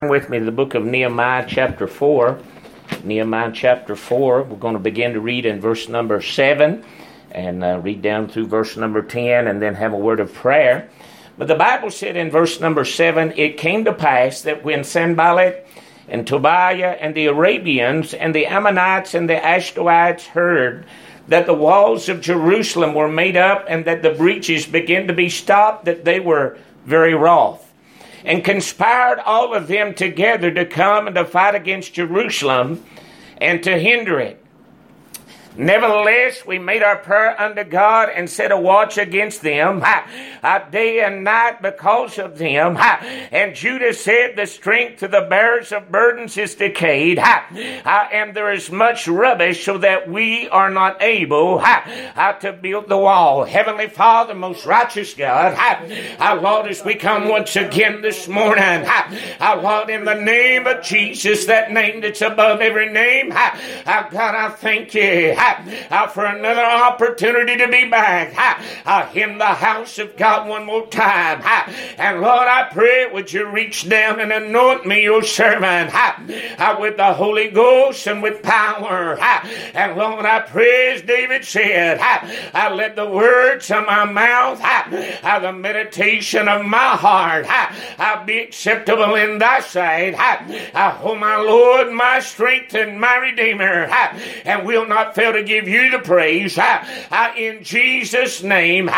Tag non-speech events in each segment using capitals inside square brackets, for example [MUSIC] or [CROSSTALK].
With me, the book of Nehemiah, chapter 4. Nehemiah, chapter 4. We're going to begin to read in verse number 7 and uh, read down through verse number 10 and then have a word of prayer. But the Bible said in verse number 7 It came to pass that when Sanballat and Tobiah and the Arabians and the Ammonites and the Ashdodites heard that the walls of Jerusalem were made up and that the breaches began to be stopped, that they were very wroth and conspired all of them together to come and to fight against Jerusalem and to hinder it. Nevertheless, we made our prayer unto God and set a watch against them, day and night because of them. And Judah said, The strength of the bearers of burdens is decayed, and there is much rubbish, so that we are not able ha, uh, to build the wall. Heavenly Father, most righteous God, our Lord, as we come once again this morning, our Lord, in the name of Jesus, that name that's above every name, uh, God, I thank you uh, for another opportunity to be back uh, uh, in the house of God one more time. Uh, and Lord, I pray, would you reach down and anoint me, your servant, uh, uh with the Holy Ghost and with power. And Lord, I pray, as David said, I let the words of my mouth, the meditation of my heart, I be acceptable in thy sight. Oh, my Lord, my strength and my Redeemer, and will not fail to give you the praise in Jesus' name.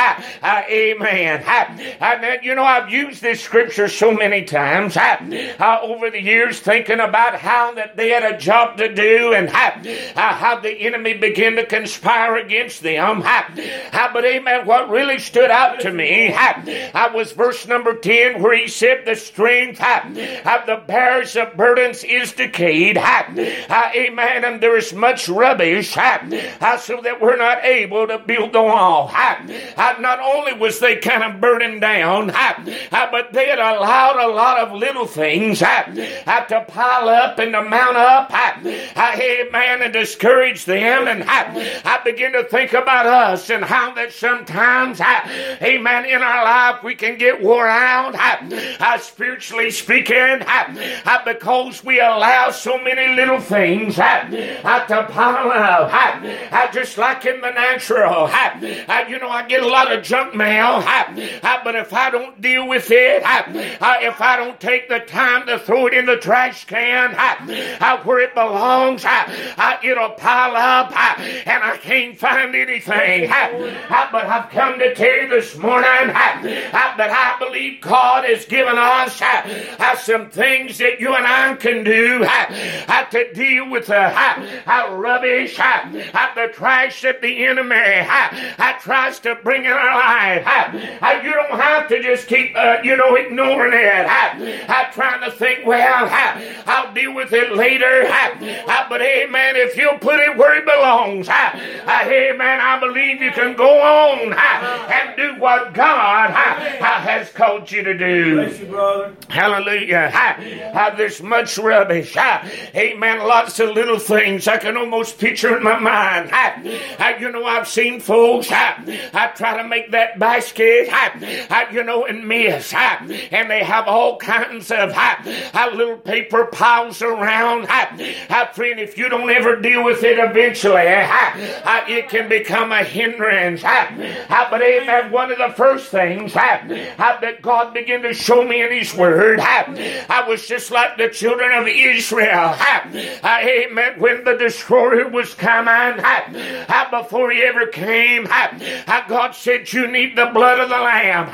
Amen. And you know, I've used this scripture so many times over the years, thinking about how that they had a job to do and how the enemy began to conspire against them. But amen, what really stood out to me was verse number 10 where he said, The strength of the bearers of burdens is decayed. Amen. And there is much rubbish so that we're not able to build the wall. Not only was they kind of burning down, but they had allowed a lot of little things to pile up and to mount up. Amen. And discourage them. And I begin to think about us and how that sometimes, amen, in our life we can get wore out, spiritually speaking, because we allow so many little things to pile up just like in the natural. I, you know, I get a lot of junk mail, but if I don't deal with it, if I don't take the time to throw it in the trash can where it belongs, it'll pile up and I can't find anything. But I've come to tell you this morning that I believe God has given us some things that you and I can do to deal with the rubbish, the trash that the enemy I, tries to bring in our life. I, you don't have to just keep, uh, you know, ignoring it. I trying to think, well, I'll deal with it later. But amen, if you'll put it where it belongs, I, amen, I believe you can go on and do what God has called you to do. You, Hallelujah. there's much rubbish. Amen. Lots of little things I can almost picture in my mind. I, you know, I've seen folks, I, I try to make that basket, I, I, you know, and miss. I, and they have all kinds of I, little paper piles around. I, I, friend, if you don't ever deal with it eventually, I, I, it can become a hindrance. I, I, but amen, one of the first things I, I, that God began to show me in His Word, I, I was just like the children of Israel. I, I, amen, when the destroyer was coming, Before he ever came, God said, You need the blood of the Lamb.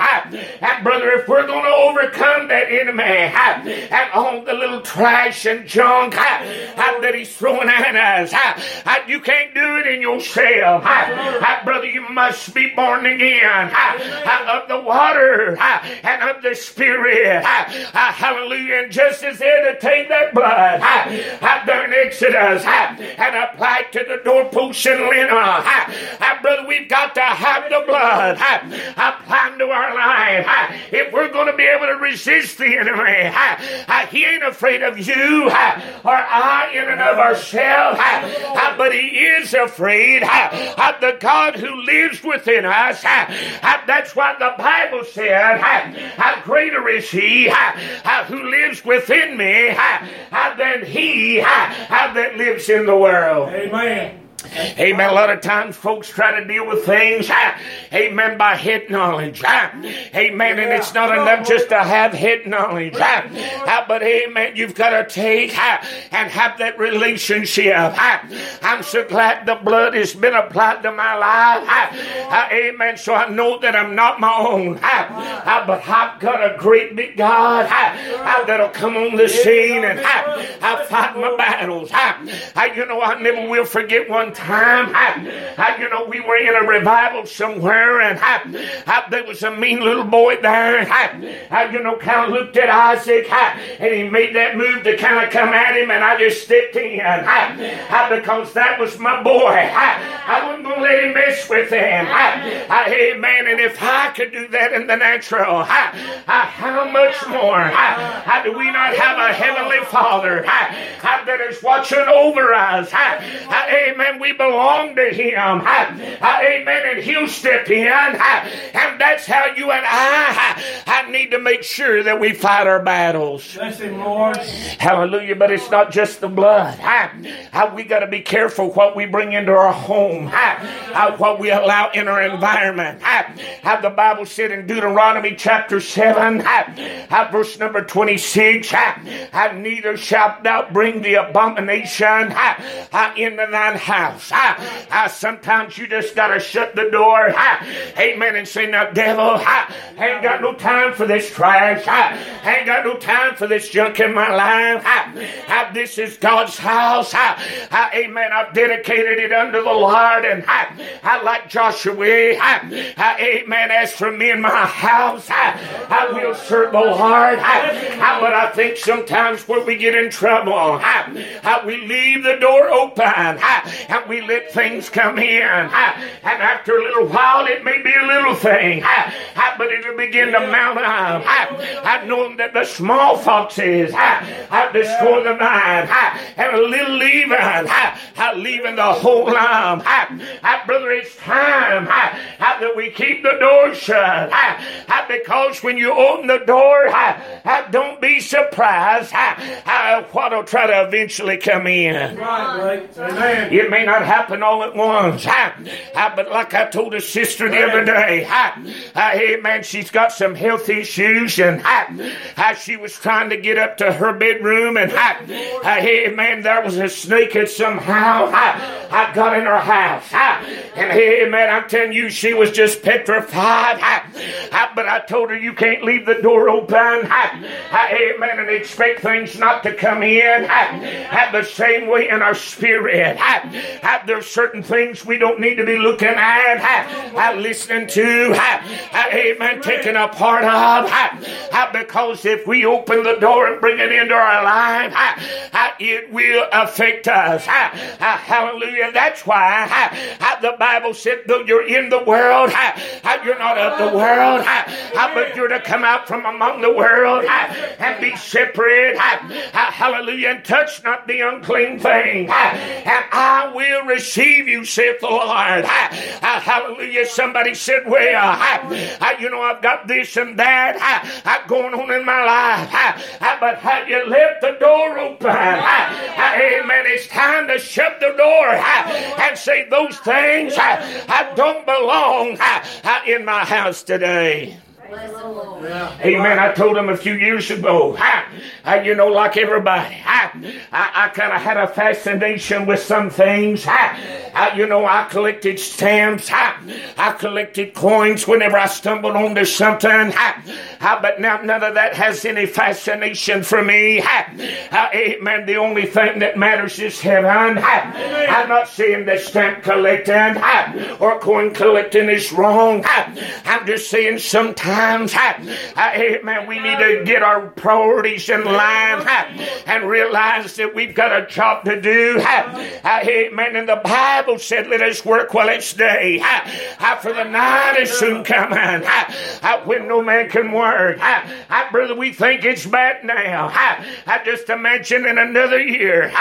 Brother, if we're going to overcome that enemy and all the little trash and junk that He's throwing at us. You can't do it in yourself. Brother, you must be born again of the water and of the Spirit. Hallelujah. And just as they had to take that blood in Exodus and apply it to the doorpost and lintel, brother, we've got to have the blood applied to our life. If we're going to be able to resist the enemy, he ain't afraid of you or I in and of ourselves, but he is afraid of the God who lives within us. That's why the Bible said, greater is he who lives within me than he that lives in the world. Amen. Amen. A lot of times folks try to deal with things, amen, by head knowledge. Amen. And it's not enough just to have head knowledge. But amen, you've got to take and have that relationship. I'm so glad the blood has been applied to my life. Amen. So I know that I'm not my own. But I've got a great big God that'll come on the scene and I fight my battles. You know, I never will forget one time, I, you know, we were in a revival somewhere, and I, there was a mean little boy there. I, you know, kind of looked at Isaac, and he made that move to kind of come at him, and I just stepped in, because that was my boy. I, wasn't going to let him mess with him. amen. And if I could do that in the natural, how much more how do we not have a heavenly Father that is watching over us? amen we belong to Him. Amen. And He'll step in. And that's how you and I, I need to make sure that we fight our battles. Bless Him, Lord. Hallelujah. But it's not just the blood. We got to be careful what we bring into our home, what we allow in our environment. How the Bible said in Deuteronomy chapter 7, verse number 26, neither shalt thou bring the abomination into thine house house. Ah, ah, sometimes you just got to shut the door. Ah, amen. And say, now, devil, I ain't got no time for this trash. I ain't got no time for this junk in my life. Ah, this is God's house. Ah, amen. I've dedicated it unto the Lord. And I like Joshua. Amen. As for me and my house, I will serve the Lord. But I think sometimes where we get in trouble, we leave the door open and we let things come in. And after a little while, it may be a little thing, but it'll begin to mount up. I know that the small foxes have destroyed the vine, and a little leaven, leaving the whole lump. Brother, it's time that we keep the door shut. Because when you open the door, don't be surprised what'll try to eventually come in. It may not happen all at once. But like I told a sister the other day, hey man, she's got some health issues, and she was trying to get up to her bedroom, and hey man, there was a snake that somehow I got in her house. And hey man, I'm telling you, she was just petrified. But I told her you can't leave the door open. hey man, And expect things not to come in. Have the same way in our spirit. There's certain things we don't need to be looking at, listening to, amen, taking a part of. Because if we open the door and bring it into our life, it will affect us. Hallelujah. That's why the Bible said, though you're in the world, you're not of the world, but you're to come out from among the world and be separate. Hallelujah. And touch not the unclean thing. And I will receive you, saith the Lord. Hallelujah. Somebody said, Well, you know, I've got this and that going on in my life. But have you left the door open? Amen. It's time to shut the door and say, Those things I, don't belong in my house today. Amen. I told him a few years ago, I, I, you know, like everybody, I, I, I kind of had a fascination with some things. I, I, you know, I collected stamps. I, I collected coins whenever I stumbled onto something. I, I, but now none of that has any fascination for me. I, I, amen. The only thing that matters is heaven. I, I'm not saying that stamp collecting I, or coin collecting is wrong. I, I'm just saying sometimes, I, amen, we need to get our priorities in line and realize that we've got a job to do. Amen. And the Bible said, let us work while it's day. For the night is soon coming when no man can work. Brother, we think it's bad now. I just imagine in another year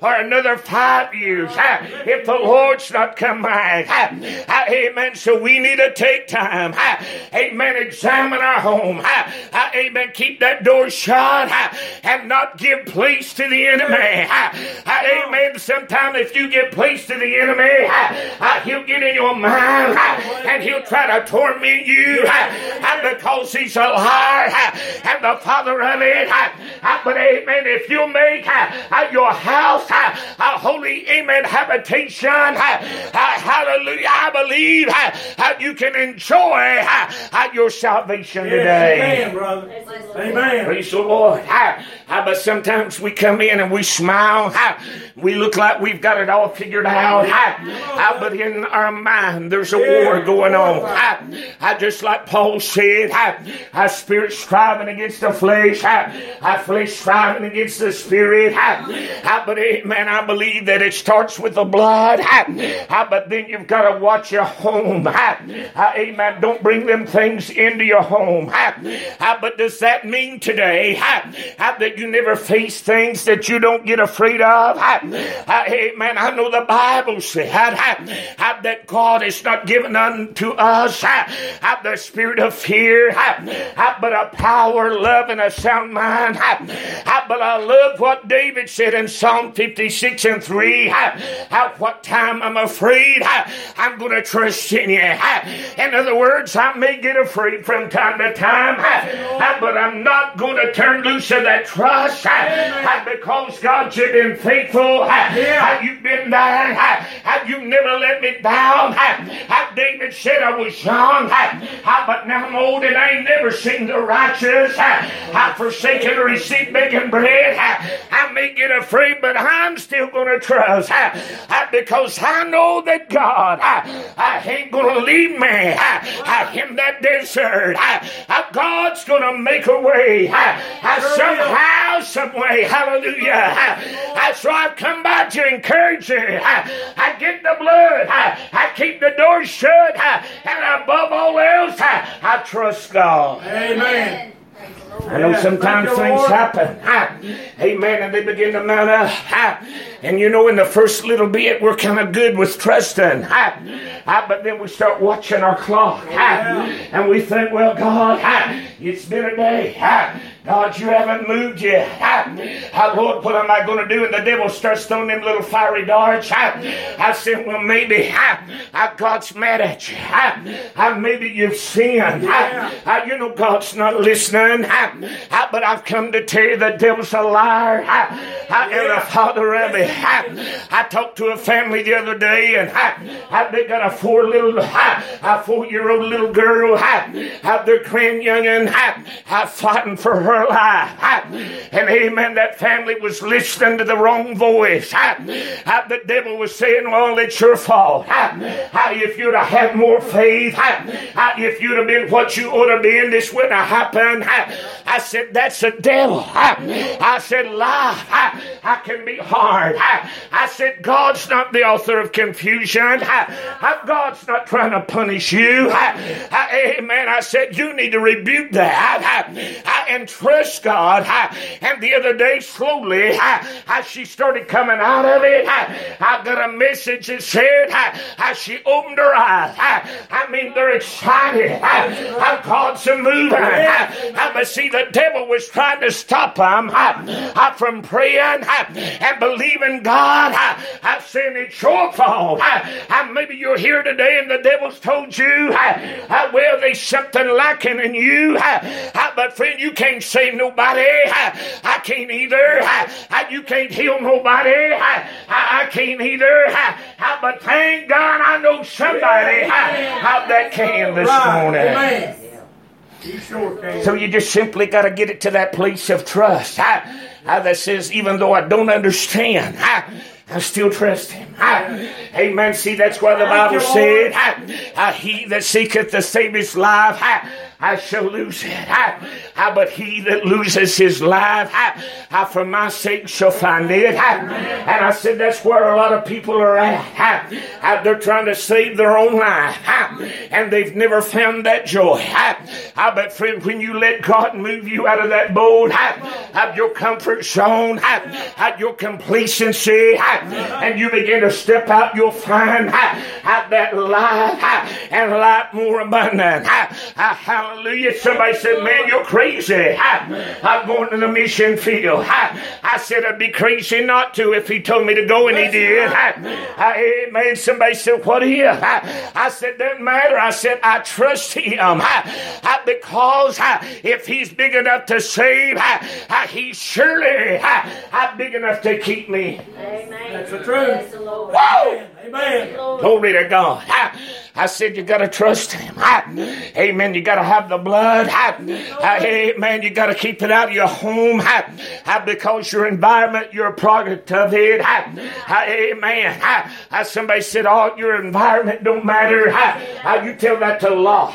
or another five years if the Lord's not come back. Amen. So we need to take time. Amen. Examine our home. Amen. Keep that door shut and not give place to the enemy. Amen. Sometimes if you give place to the enemy, he'll get in your mind and he'll try to torment you because he's a liar and the father of it. But amen. If you make your house a holy, amen, habitation, hallelujah, I believe you can enjoy your salvation today. Amen, brother. Amen. Praise the Lord. But sometimes we come in and we smile. We look like we've got it all figured out. But in our mind, there's a war going on. I just like Paul said, our spirit striving against the flesh, our flesh striving against the spirit. But eh, amen, I believe that it starts with the blood. How? But then you've got to watch your home. How? Amen. Don't bring them things into your home. How, But does that mean today how that you never face things that you don't get afraid of? Hey, man, I know the Bible said that God is not given unto us the spirit of fear, how but a power, love, and a sound mind. how But I love what David said in Psalm 56 and 3. At what time I'm afraid, I'm going to trust in you. In other words, I may get afraid from time to time, but I'm not going to turn loose of that trust because God, you've been faithful. You've been there. You've never let me down. David said I was young, but now I'm old and I ain't never seen the righteous. I've forsaken to receive bacon bread. I may get afraid, but I'm still going to trust because I know that God I ain't going to leave me in that desert. God's going to make a way somehow, some way. Hallelujah. So I've come by to encourage you. I get the blood. I keep the door shut. And above all else, I trust God. Amen. I know sometimes things happen. Amen. And they begin to mount up. And you know, in the first little bit, we're kind of good with trusting. But then we start watching our clock. And we think, well, God, it's been a day. God, you haven't moved yet. Ah, Lord, what am I going to do? And the devil starts throwing them little fiery darts. I said, well, maybe ah, God's mad at you. Ah, maybe you've sinned. Ah, you know God's not listening. Ah, but I've come to tell you the devil's a liar. Ah, and the father of it. I I talked to a family the other day, and they got a four little, a four-year-old little girl. Have their grand youngin' fighting for her her life. And amen, that family was listening to the wrong voice. The devil was saying, well, it's your fault. If you'd have had more faith, if you'd have been what you ought to been, this wouldn't have happened. I said, that's the devil. I said, life I can be hard. I said, God's not the author of confusion. God's not trying to punish you. Amen. I said, you need to rebuke that and trust God. And the other day, slowly, as she started coming out of it, I got a message that said, as she opened her eyes, I mean, they're excited. God's a moving. But see, the devil was trying to stop them from praying and believing God. I'm saying it's your fault. Maybe you're here today and the devil's told you, well, there's something lacking in you. But friend, you can't save nobody. I can't either. You can't heal nobody. I can't either. But thank God I know somebody how uh, that can this morning. So you just simply got to get it to that place of trust. Uh, uh, that says, even though I don't understand, I still trust him. amen. See, that's why the Bible said, He that seeketh to save his life I shall lose it. I, I, but he that loses his life, I, I, for my sake shall find it. I, and I said that's where a lot of people are at. I, they're trying to save their own life, and they've never found that joy. I, but friend, when you let God move you out of that boat, out your comfort zone, out your complacency, and you begin to step out, you'll find out that life and life more abundant. Hallelujah. Hallelujah. Somebody said, Man, you're crazy. I'm going to the mission field. I said I'd be crazy not to if he told me to go, and he did. i Amen. Somebody said, What are you? I said, Doesn't matter. I said, I trust him because if he's big enough to save, he's surely big enough to keep me. Amen. That's the truth. Whoa. Amen. Glory to God. I said you got to trust Him. Amen. You got to have the blood. Amen. You got to keep it out of your home because your environment, you're a product of it. Amen. Somebody said, "Oh, your environment don't matter." You tell that to Lot.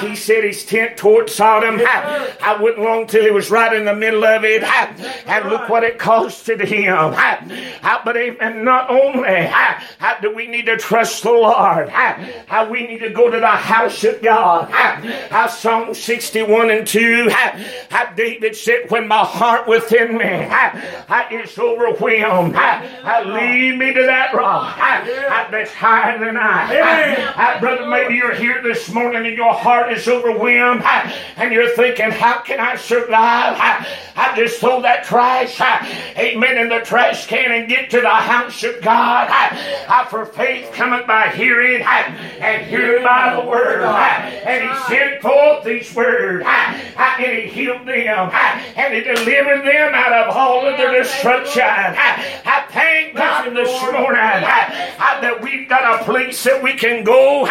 He said his tent toward Sodom. I wouldn't long till he was right in the middle of it. And look what it costed him. But amen. Not only do we need to trust the Lord how we need to go to the house of God. How Psalm 61 and 2, how David said, When my heart within me how, is overwhelmed, how? lead me to that rock how? that's higher than I. How, Brother, maybe you're here this morning and your heart is overwhelmed and you're thinking, How can I survive? I just throw that trash, amen, in the trash can and get to the house of God. For faith cometh by hearing and hearing by the word. And he sent forth these words, and he healed them, and he delivered them out of all of their destruction. I thank God this morning that we've got a place that we can go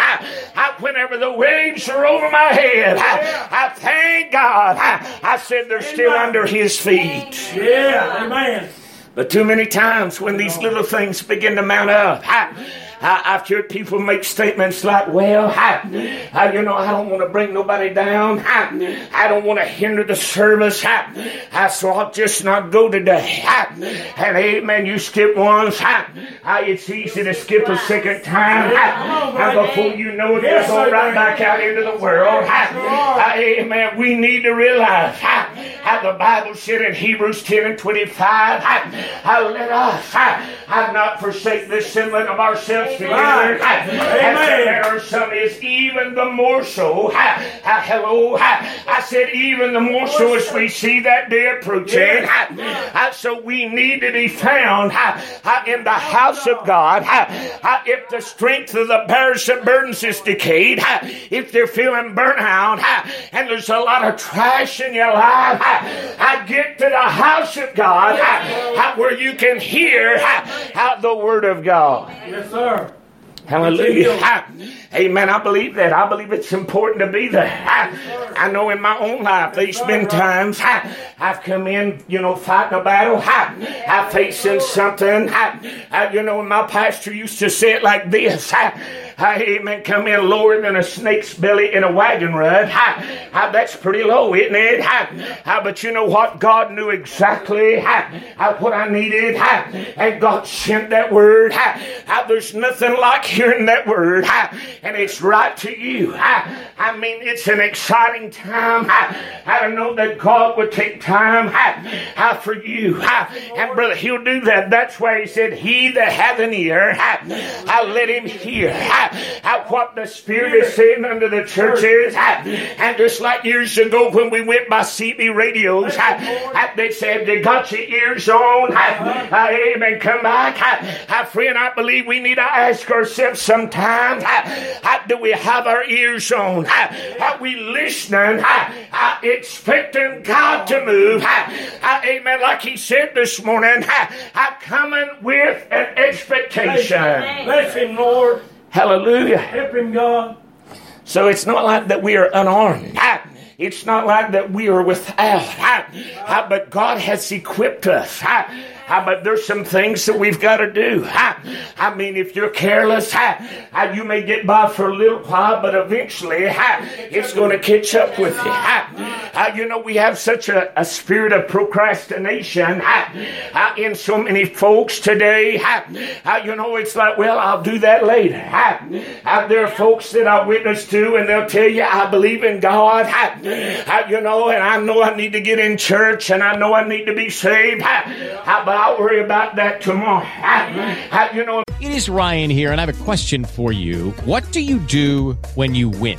whenever the waves are over my head. I thank God. I said they're still under his feet. Yeah, amen. But too many times when these little things begin to mount up, I, have heard people make statements like, well, I, I, you know, I don't want to bring nobody down. I, I don't want to hinder the service. I, I, so I'll just not go today. and amen, you skip once. it's easy to skip a second time. and before you know it, you're going right back out into the world. amen. We need to realize how the Bible said in Hebrews 10 and 25, let us not forsake the assembling of ourselves together. Amen. Is even the more so. Hello. I said even the more so as we see that day approaching. So we need to be found in the house of God. If the strength of the bearers of burdens is decayed, if they're feeling burnt out, and there's a lot of trash in your life, I the house of God where you can hear the word of God. Yes, sir. Hallelujah. Amen. I believe that. I believe it's important to be there. I, I know in my own life there's been times I, have come in, you know, fighting a battle. I, I facing something. I, you know, my pastor used to say it like this. Amen, come in lower than a snake's belly in a wagon rut. that's pretty low, isn't it? but you know what? God knew exactly what I needed, and God sent that word. there's nothing like hearing that word, and it's right to you. I mean, it's an exciting time. I don't know that God would take time for you. And brother, He'll do that. That's why He said, He that hath an ear, I let him hear what the Spirit is saying unto the churches. And just like years ago when we went by CB radios, they said, They got your ears on. Amen. Come back. Friend, I believe we need to ask ourselves sometimes do we have our ears on? Are we listening? Expecting God to move? Amen. Like he said this morning, i coming with an expectation. Bless him, Lord. Hallelujah. Help him, God. So it's not like that we are unarmed. It's not like that we are without. But God has equipped us. But there's some things that we've got to do. I mean, if you're careless, you may get by for a little while, but eventually it's going to catch up with you. You know, we have such a, a spirit of procrastination in so many folks today. You know, it's like, well, I'll do that later. There are folks that I witness to, and they'll tell you, I believe in God. You know, and I know I need to get in church, and I know I need to be saved. But I'll worry about that tomorrow. I, you know. It is Ryan here, and I have a question for you. What do you do when you win?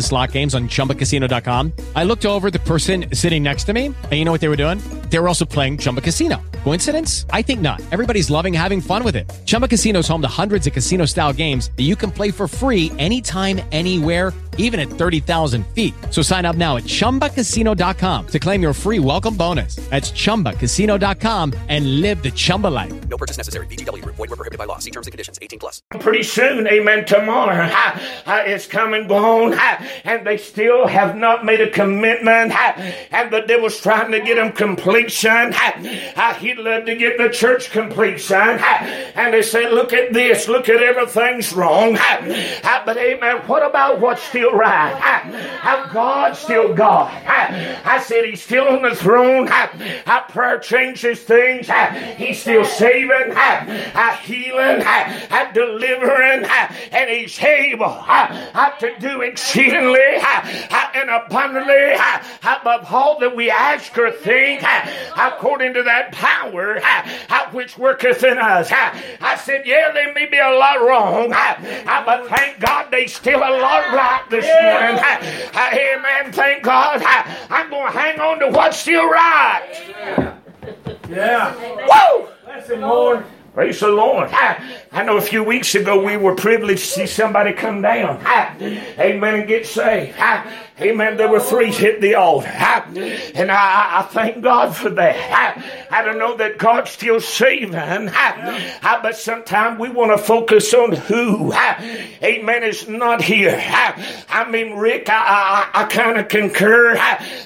slot games on ChumbaCasino.com. I looked over the person sitting next to me, and you know what they were doing? They were also playing Chumba Casino. Coincidence? I think not. Everybody's loving having fun with it. Chumba Casino is home to hundreds of casino style games that you can play for free anytime, anywhere, even at 30,000 feet. So sign up now at chumbacasino.com to claim your free welcome bonus. That's chumbacasino.com and live the Chumba life. No purchase necessary. VGW, void, were prohibited by law. See terms and conditions 18 plus. Pretty soon, amen, tomorrow [LAUGHS] ha, ha, is come and gone, ha, and they still have not made a commitment, and the devil's trying to get them completion. He'd love to get the church completion. And they say, look at this, look at everything's wrong. But amen, what about what's still right? How God's still God. I said he's still on the throne. How prayer changes things. He's still saving, healing, delivering, and he's able to do exceedingly and abundantly above all that we ask or think, according to that power which worketh in us. I said, yeah, there may be a lot wrong, but thank God there's still a lot right this morning. Amen. Thank God. I'm going to hang on to what's still right. Yeah. Woo! Bless him, Lord. Praise the Lord. I, I, know a few weeks ago we were privileged to see somebody come down. amen and get saved. Amen. There were three hit the altar. And I, I thank God for that. I don't know that God's still saving. But sometimes we want to focus on who. Amen. Is not here. I mean, Rick, I, I, I kind of concur.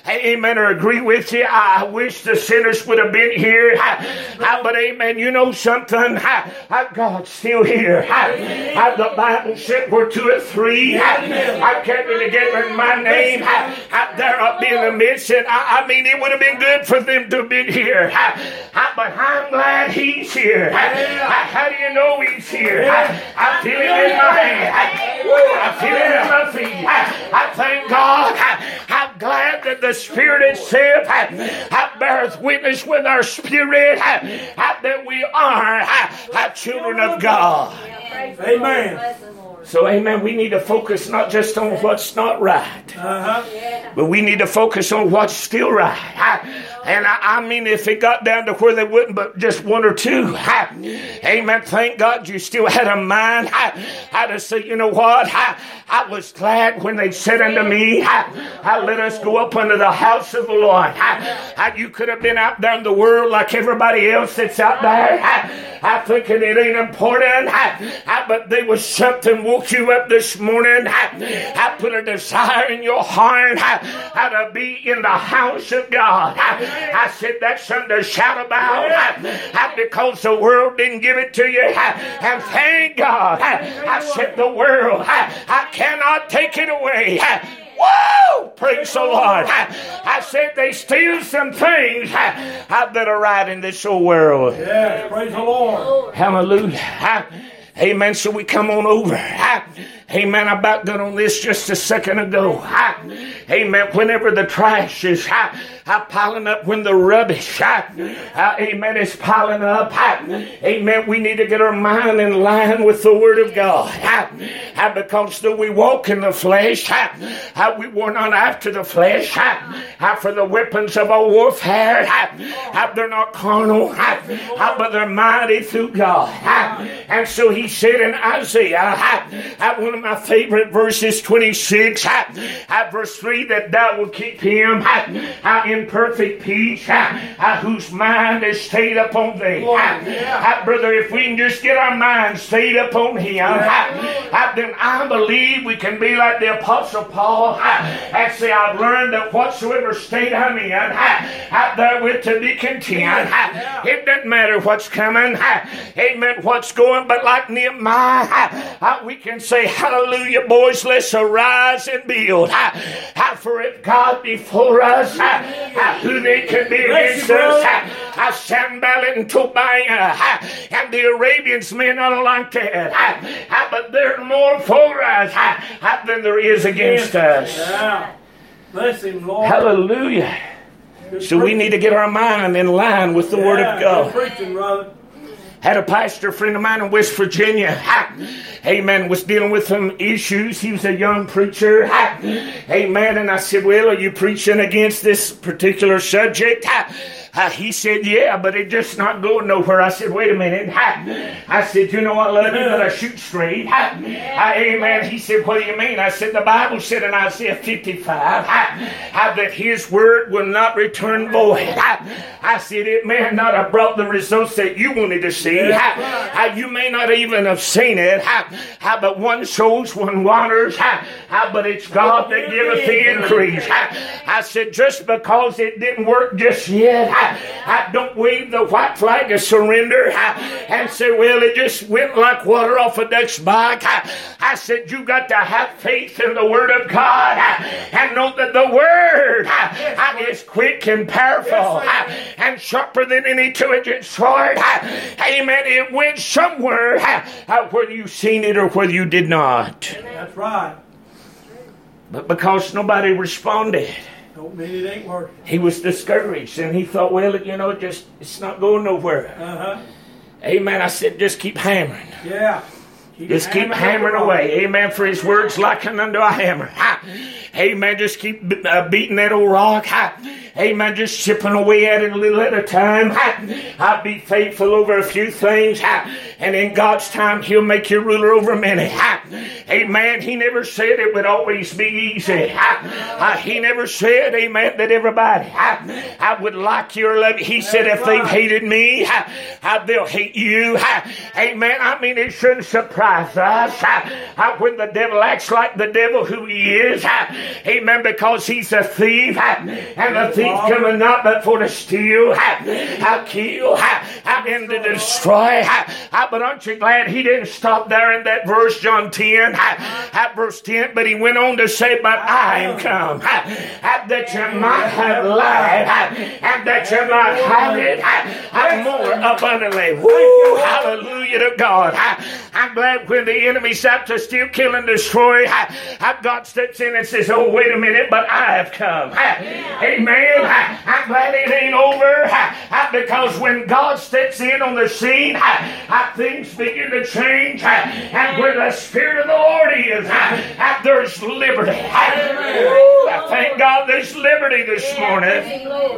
Amen. Or agree with you. I wish the sinners would have been here. But amen. You know something? God's still here. I, The Bible said we're two or three. I can't be together in my name name out there up in the midst. And I, I, mean, it would have been good for them to be here. But I'm glad he's here. How do you know he's here? I feel him in my hand. I feel him in my feet. I thank God. I'm glad that the Spirit itself beareth witness with our spirit that we are children of God. Amen. So, amen, we need to focus not just on what's not right, uh-huh. but we need to focus on what's still right. And I, I, mean, if it got down to where they wouldn't, but just one or two, I, amen. Thank God you still had a mind. I, I to say, you know what? I, I was glad when they said unto me, I, I let us go up unto the house of the Lord. I, I, you could have been out there in the world like everybody else that's out there. I, I thinking it ain't important. I, I, but there was something woke you up this morning. I, I put a desire in your heart I, I, to be in the house of God. I, I said that's something to shout about I, because the world didn't give it to you. And thank God. I, said the world, I, cannot take it away. Whoa! Praise the Lord. I, said they steal some things I better ride in this old world. Yeah, praise the Lord. Hallelujah. Amen. So we come on over. Amen. I about done on this just a second ago. Amen. Whenever the trash is I, I piling up, when the rubbish, amen, is piling up, amen, we need to get our mind in line with the Word of God. Because though we walk in the flesh, we were not after the flesh, for the weapons of our warfare, they're not carnal, but they're mighty through God. And so he said in Isaiah, one of my favorite verses, 26, verse 3, that thou will keep him in perfect peace, whose mind is stayed upon thee. Brother, if we can just get our mind stayed upon him, then I believe we can be like the Apostle Paul and say, I've learned that whatsoever state I'm in, out therewith to be content. It doesn't matter what's coming, amen, what's going, but like Nehemiah, we can say, Hallelujah, boys, let's arise and build. For if God be for us, who they can be against us? Sanballat and Tobiah and the Arabians may not like that, but they're more for us than there is against us. Yeah. Bless him, Lord. Hallelujah. So we need to get our mind in line with the Word of God. Had a pastor friend of mine in West Virginia. Amen. Was dealing with some issues. He was a young preacher. Amen. And I said, Well, are you preaching against this particular subject? He said, Yeah, but it just not going nowhere. I said, Wait a minute. I said, You know I love you, but I shoot straight. amen. He said, What do you mean? I said, The Bible said in Isaiah 55 that his word will not return void. I said, It may not have brought the results that you wanted to see. You may not even have seen it. But one sows, one waters. But it's God that giveth the increase. I said, Just because it didn't work just yet. I don't wave the white flag of surrender and say, well, it just went like water off a duck's back. I said, you got to have faith in the Word of God and know that the Word is quick and powerful and sharper than any two-edged sword. Amen. It went somewhere whether you seen it or whether you did not. That's right. But because nobody responded. Don't mean it ain't working. He was discouraged and he thought, well, you know, just it's not going nowhere. Uh-huh. Amen. I said, just keep hammering. Yeah. Keep just keep hammering away. Amen. For his words like likened unto a hammer. Ha. Amen. Just keep uh, beating that old rock. Ha. Amen. Just chipping away at it a little at a time. I'll be faithful over a few things. And in God's time, He'll make you ruler over many. Amen. He never said it would always be easy. He never said, Amen, that everybody I would like your love. He said, if they've hated me, they'll hate you. Amen. I mean, it shouldn't surprise us when the devil acts like the devil who he is. Amen. Because he's a thief. And the thief thief coming not but for to steal, I kill, how and to destroy. But aren't you glad he didn't stop there in that verse, John 10, verse 10, but he went on to say, But I am come that you might have life and that you might have it more abundantly. Woo, hallelujah to God. I'm glad when the enemy's out to steal, kill, and destroy, God steps in and says, Oh, wait a minute, but I have come. Amen. I'm glad it ain't over because when God steps in on the scene, things begin to change. And where the Spirit of the Lord is, there's liberty. I thank God there's liberty this morning.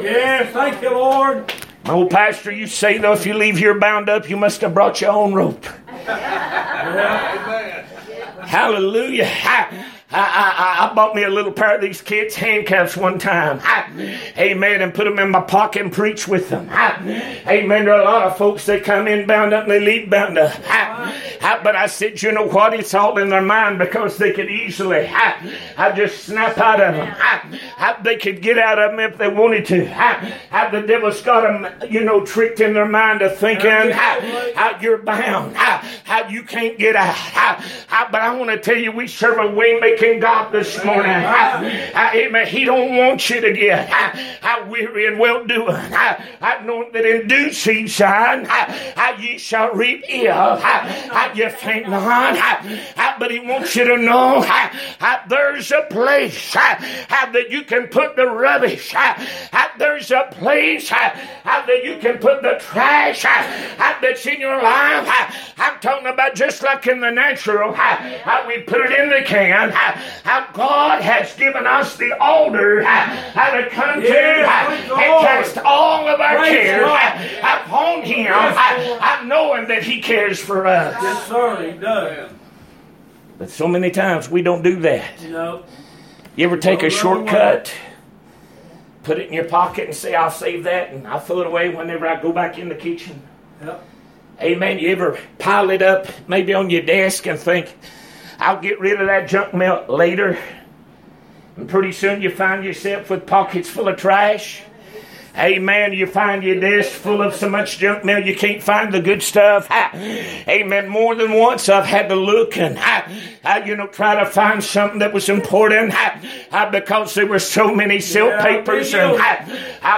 Yes, thank you, Lord. My old pastor you say, though, if you leave here bound up, you must have brought your own rope. Hallelujah. I, I, I, I bought me a little pair of these kids' handcuffs one time. I, amen. And put them in my pocket and preach with them. I, amen. There are a lot of folks that come in bound up and they leave bound up. I, I, but I said, you know what? It's all in their mind because they could easily, I, I just snap out of them. I, I, they could get out of them if they wanted to. I, I, the devil's got them, you know, tricked in their mind of thinking how, how you're bound, how, how you can't get out. How, how, but I want to tell you, we serve a way-making God this morning. How, amen. He don't want you to get weary and well-doing. I, how know that in due season, how, how ye shall reap if how, how you think not. How, how, but He wants you to know how, how there's a place how, how that you can put the rubbish. How, how there's a place how, how that you can put the trash how, how that's in your life. How, I'm talking about just like in the natural, how, how we put it in the can, how, how God has given us the altar, how, how to come to Yes, how, and Lord. cast all of our Praise cares God. upon Him, Yes, Lord. how knowing that He cares for us. Yes, sir, he does. But so many times we don't do that. You You ever take a shortcut, put it in your pocket, and say, I'll save that, and I'll throw it away whenever I go back in the kitchen? yep. Amen. You ever pile it up maybe on your desk and think, I'll get rid of that junk mail later? And pretty soon you find yourself with pockets full of trash. Amen. You find your desk full of so much junk mail you can't find the good stuff. Ha. Amen. More than once I've had to look and you know try to find something that was important because there were so many silk Yeah, papers and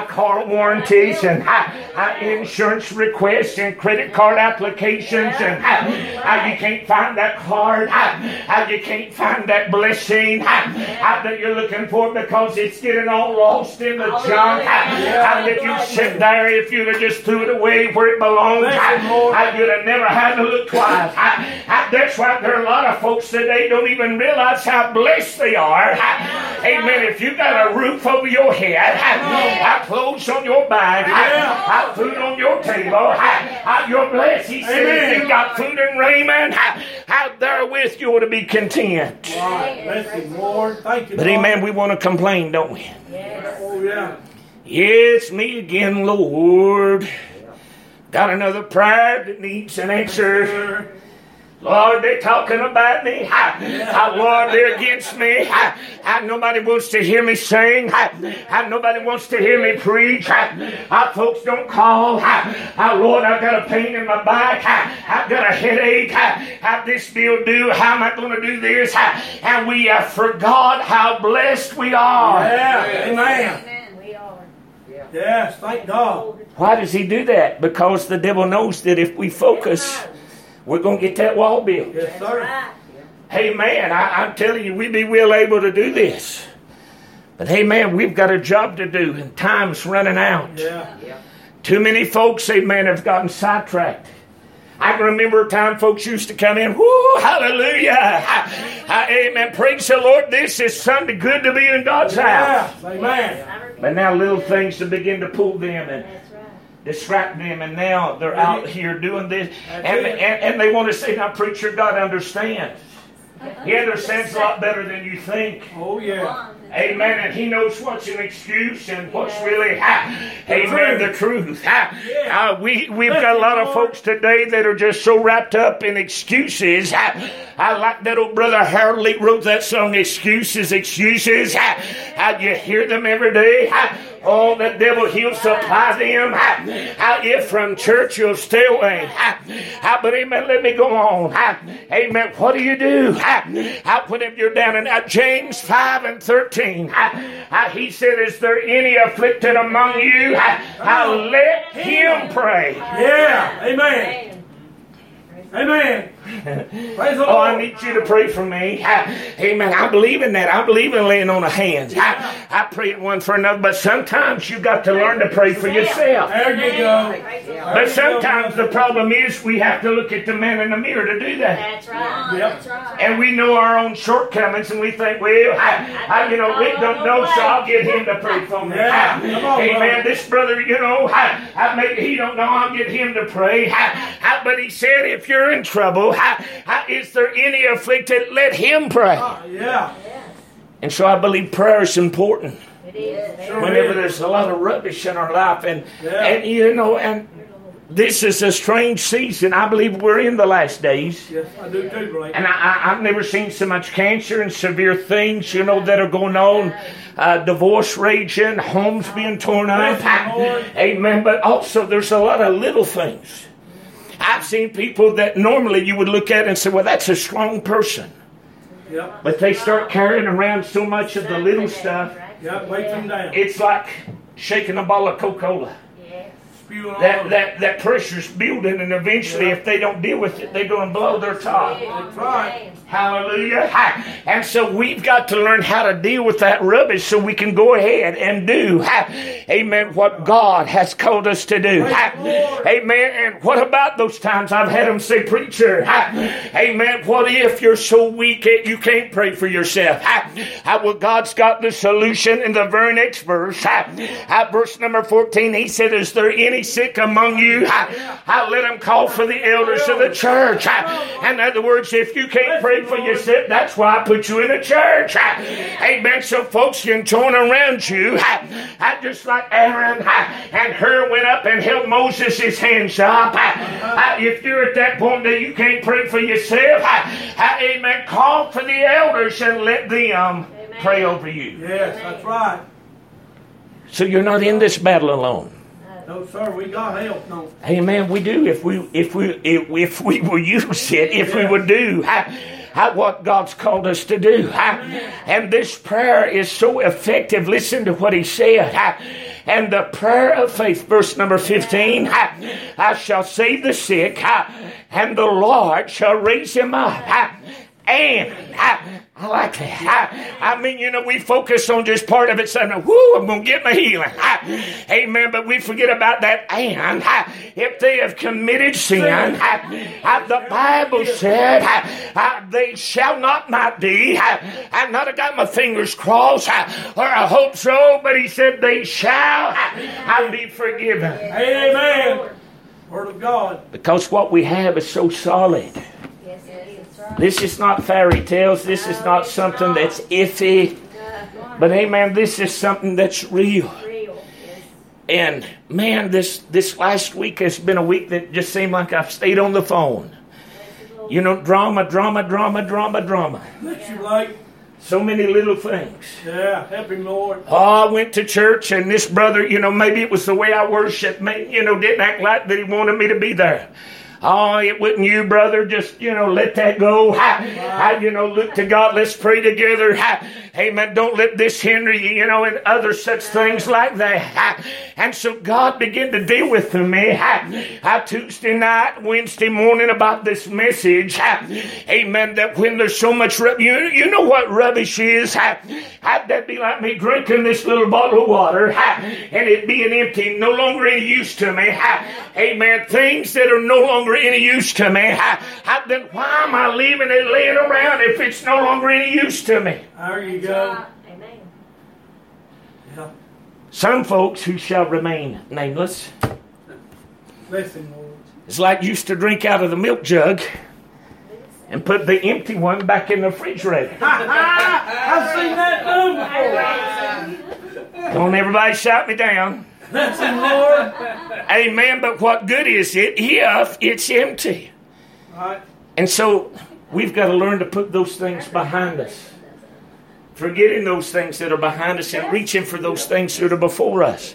car warranties and insurance requests and credit card applications and you can't find that card. You can't find that blessing ha, ha, that you're looking for because it's getting all lost in the junk. Ha, that you sit there if you'd have just threw it away where it belongs. I, you, ha, you'd have never had to look twice. Ha, ha, that's why there are a lot of folks today don't even realize how blessed they are. Amen. If you got a roof over your head, ha, clothes on your back, Yeah. food on your table, ha, you're blessed. He said if you got food and raiment, ha, ha, therewith you ought to be content. Right. Bless him, Lord. Thank you, But Lord. amen, we want to complain, don't we? Yes. Oh, yeah. It's me again, Lord. Got another prayer that needs an answer. Lord, they're talking about me. Ha, ha, Lord, they're against me. Ha, ha, nobody wants to hear me sing. Ha, ha, nobody wants to hear me preach. Ha, ha, folks don't call. Ha, ha, Lord, I've got a pain in my back. Ha, I've got a headache. How this bill due? How am I going to do this? Ha, and we have forgot how blessed we are. Yeah. Amen. Are. Yes, thank God. Why does he do that? Because the devil knows that if we focus, we're going to get that wall built. Yes, sir. Hey man, I, I'm telling you, we'd be well able to do this. But hey man, we've got a job to do, and time's running out. Yeah. yeah. Too many folks, hey, man, have gotten sidetracked. I can remember a time folks used to come in, whoo, hallelujah, ha- ha- amen, praise the Lord, this is Sunday, good to be in God's house. Yeah. Amen. I. But now little things to begin to pull them and right. distract them, and now they're out here doing this, and, and, and they want to say, now preacher, God understands. [LAUGHS] He understands a lot better than you think. Oh, yeah. Amen. And he knows what's an excuse and what's really, ha, amen, the truth. Ha. Yeah. Uh, we, we've got a lot of folks today that are just so wrapped up in excuses. Ha. I like that old brother Harold Lee wrote that song, Excuses, Excuses. Ha. How you hear them every day. Ha. Oh, the devil, he'll supply them. Ha. How if from church you'll stay away. Ha. How, but amen, let me go on. Ha. Amen. What do you do? Ha. How, whenever you're down in uh, James 5 and 13, ha. How, he said, Is there any afflicted among you? Let him pray. Yeah. Amen. Praise Amen. Praise the Oh, I need you to pray for me. I- [LAUGHS] Amen. I believe in that. I believe in laying on of hands. I, I pray one for another, but sometimes you got to learn to pray for yourself. There you go. But sometimes the problem is we have to look at the man in the mirror to do that. That's right. Yep. That's right. And we know our own shortcomings, and we think, well, I, I you know, we don't know, so I'll get him to pray for me. Yeah, come on, Amen. brother. This brother, you know, I, I maybe he don't know, I'll get him to pray. I, I, but he said, if you're in trouble, I, I, is there any afflicted? Let him pray. Yeah. And so I believe prayer is important. It is. Sure Whenever is. there's a lot of rubbish in our life, and Yeah. and you know, and this is a strange season. I believe we're in the last days. Yes, I do too, Blake. And I, I, I've never seen so much cancer and severe things, you know, that are going on. Uh, divorce raging, homes being torn up. Bless you, Lord. Amen. But also, there's a lot of little things. I've seen people that normally you would look at and say, well, that's a strong person. Yep. But they start carrying around so much of the little stuff, Yep. Wait them down. it's like shaking a ball of Coca Cola. Spewing That, that, that pressure's building, and eventually, if they don't deal with it, they're going to blow their top. Right. Hallelujah. Ha. And so we've got to learn how to deal with that rubbish so we can go ahead and do, ha, amen, what God has called us to do. Amen. And what about those times I've had them say, Preacher, amen, what if you're so weak that you can't pray for yourself? Well, God's got the solution in the very next verse. Verse number 14, he said, Is there any sick among you? I, Ha, Let them call for the elders of the church. Ha. In other words, if you can't pray for yourself, that's why I put you in a church. Amen. So folks can join around you. I Just like Aaron and Hur went up and held Moses' hands up. If you're at that point that you can't pray for yourself, amen, call for the elders and let them pray over you. Yes, that's right. So you're not in this battle alone. No, sir, we got help. No. Amen. We do if we if we if, if we will use it, if we would do ha, what God's called us to do. ha. And this prayer is so effective. Listen to what He said. ha. And the prayer of faith, verse number fifteen. ha, I shall save the sick, and the Lord shall raise him up. And I, I like that. I, I mean, you know, we focus on just part of it, saying, "Whoo, I'm going to get my healing." I, amen. But we forget about that. And I, if they have committed sin, I, I, the Bible said, I, I, "They shall not not be." I, I've not got my fingers crossed, I, or I hope so. But He said, "They shall I, I be forgiven." Amen. Word of God. Because what we have is so solid. Yes, it is. That's right. This is not fairy tales. This is not something that's iffy. But amen, this is something that's real. And man, this this last week has been a week that just seemed like I've stayed on the phone. You know, drama, drama, drama, drama, drama. Bless you, Blake. So many little things. Yeah, help him, Lord. Oh, I went to church and this brother, you know, maybe it was the way I worshiped, may- you know, didn't act like that he wanted me to be there. Oh, it wouldn't you, brother. Just, you know, let that go. Ha, you know, look to God. Let's pray together. Ha, amen. Don't let this hinder you, you know, and other such things like that. Ha. And so God began to deal with me. Ha, Tuesday night, Wednesday morning about this message. Ha, amen. That when there's so much rubbish, you, you know what rubbish is? Ha, that'd be like me drinking this little bottle of water ha, and it being empty, no longer any use to me. Ha, amen. Things that are no longer any use to me. Ha, ha, then why am I leaving it laying around if it's no longer any use to me? There you go. Amen. Yeah. Some folks who shall remain nameless. Bless him, Lord. It's like used to drink out of the milk jug and put the empty one back in the refrigerator. [LAUGHS] I've seen that too before. Don't everybody shout me down. Lord. Amen. But what good is it if it's empty? Right. And so we've got to learn to put those things behind us. Forgetting those things that are behind us and reaching for those things that are before us.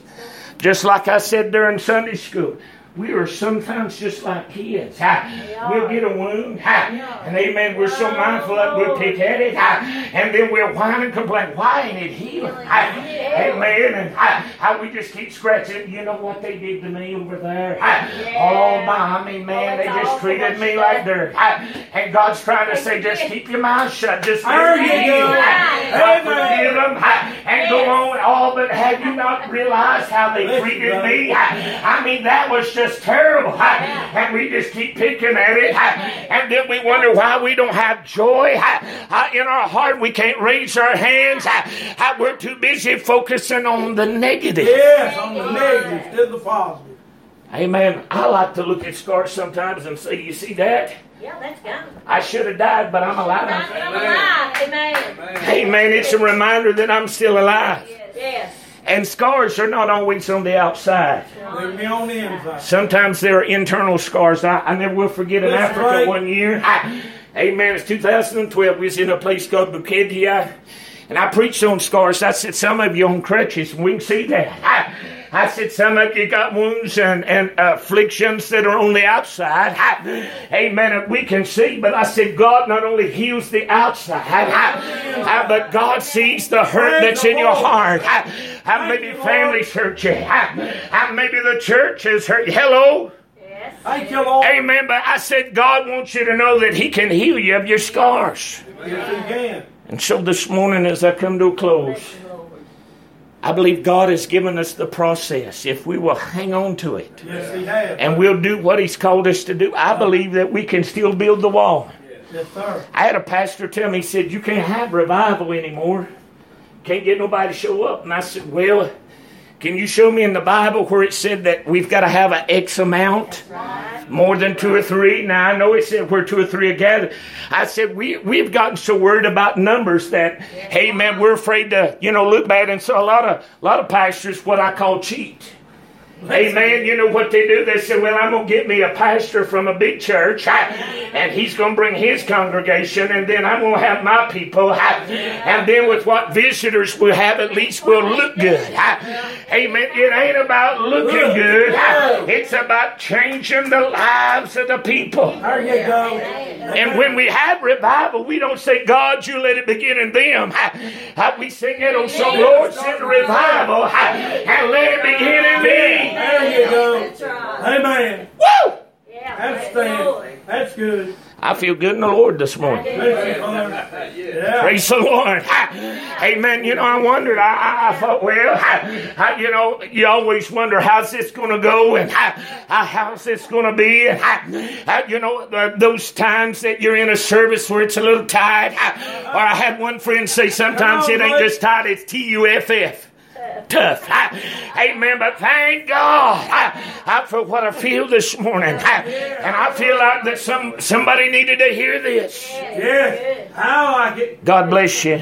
Just like I said during Sunday school, we are sometimes just like kids. Ha. We'll get a wound, ha. and amen, we're so mindful that we'll pick at it, and then we'll whine and complain, why ain't it healed? Ha. Amen, and how we just keep scratching. You know what they did to me over there? Ha. Oh, my, I mean, man, they just treated me like dirt. Ha. And God's trying to say, just keep your mouth shut. Just There you heal. go. Ha. God Amen. forgive them, ha, and go on. All but have you not realized how they treated me? I mean, that was just terrible. Ha. And we just keep picking at it. Ha. And then we wonder why we don't have joy ha. Ha. in our heart. We can't raise our hands. Ha. Ha. We're too busy focusing on the negative. Yes, on the negative instead of the positive. Amen. I like to look at scars sometimes and say, You see that? Yeah, that's gone. I should have died, but I'm alive. I'm alive. Amen. Amen. It's a reminder that I'm still alive. Yes. And scars are not always on the outside. On the inside. Sometimes there are internal scars. I, I never will forget in That's Africa right. one year. [LAUGHS] I, amen. It's 2012. We was in a place called Bukedea. And I preached on scars. I said, some of you on crutches, and we can see that. I, [LAUGHS] I said, some of you got wounds and, and afflictions that are on the outside. I, amen. And we can see. But I said, God not only heals the outside, I, I, but God sees the hurt that's in your heart. I, I, maybe families hurt you. I, I, maybe the church has hurt you. Hello? Yes. Thank you, Lord. Amen. But I said, God wants you to know that He can heal you of your scars. Yes, He can. And so this morning, as I come to a close, I believe God has given us the process. If we will hang on to it Yes, and we'll do what He's called us to do, I believe that we can still build the wall. Yes, sir. I had a pastor tell me, he said, You can't have revival anymore. Can't get nobody to show up. And I said, Well, can you show me in the Bible where it said that we've got to have an X amount? More than two or three. Now I know it said where two or three are gathered. I said we we've gotten so worried about numbers that hey man, we're afraid to you know look bad, and so a lot of a lot of pastors what I call cheat. Amen. You know what they do? They say, Well, I'm going to get me a pastor from a big church, and he's going to bring his congregation, and then I'm going to have my people. And then with what visitors we have, at least we'll look good. Amen. It ain't about looking good, it's about changing the lives of the people. There you go. And when we have revival, we don't say, God, you let it begin in them. We sing it on some Lord, send a revival and let it begin in me. There you go. Amen. Woo! Yeah. That's praise the Lord. stand. That's good. I feel good in the Lord this morning. Bless you, Father. Yeah. Praise the Lord. Ha. Amen. You know, I wondered. I, I, I thought, well, ha, ha, you know, you always wonder how's this going to go and ha, ha, how's this going to be. And ha, ha, you know, uh, those times that you're in a service where it's a little tight. Ha, or I had one friend say sometimes it ain't just tight, it's T U F F. Tough. Ha. Amen. But thank God ha, ha, for what I feel this morning. Ha. And I feel like that some somebody needed to hear this. Yes. How I like it. God bless you.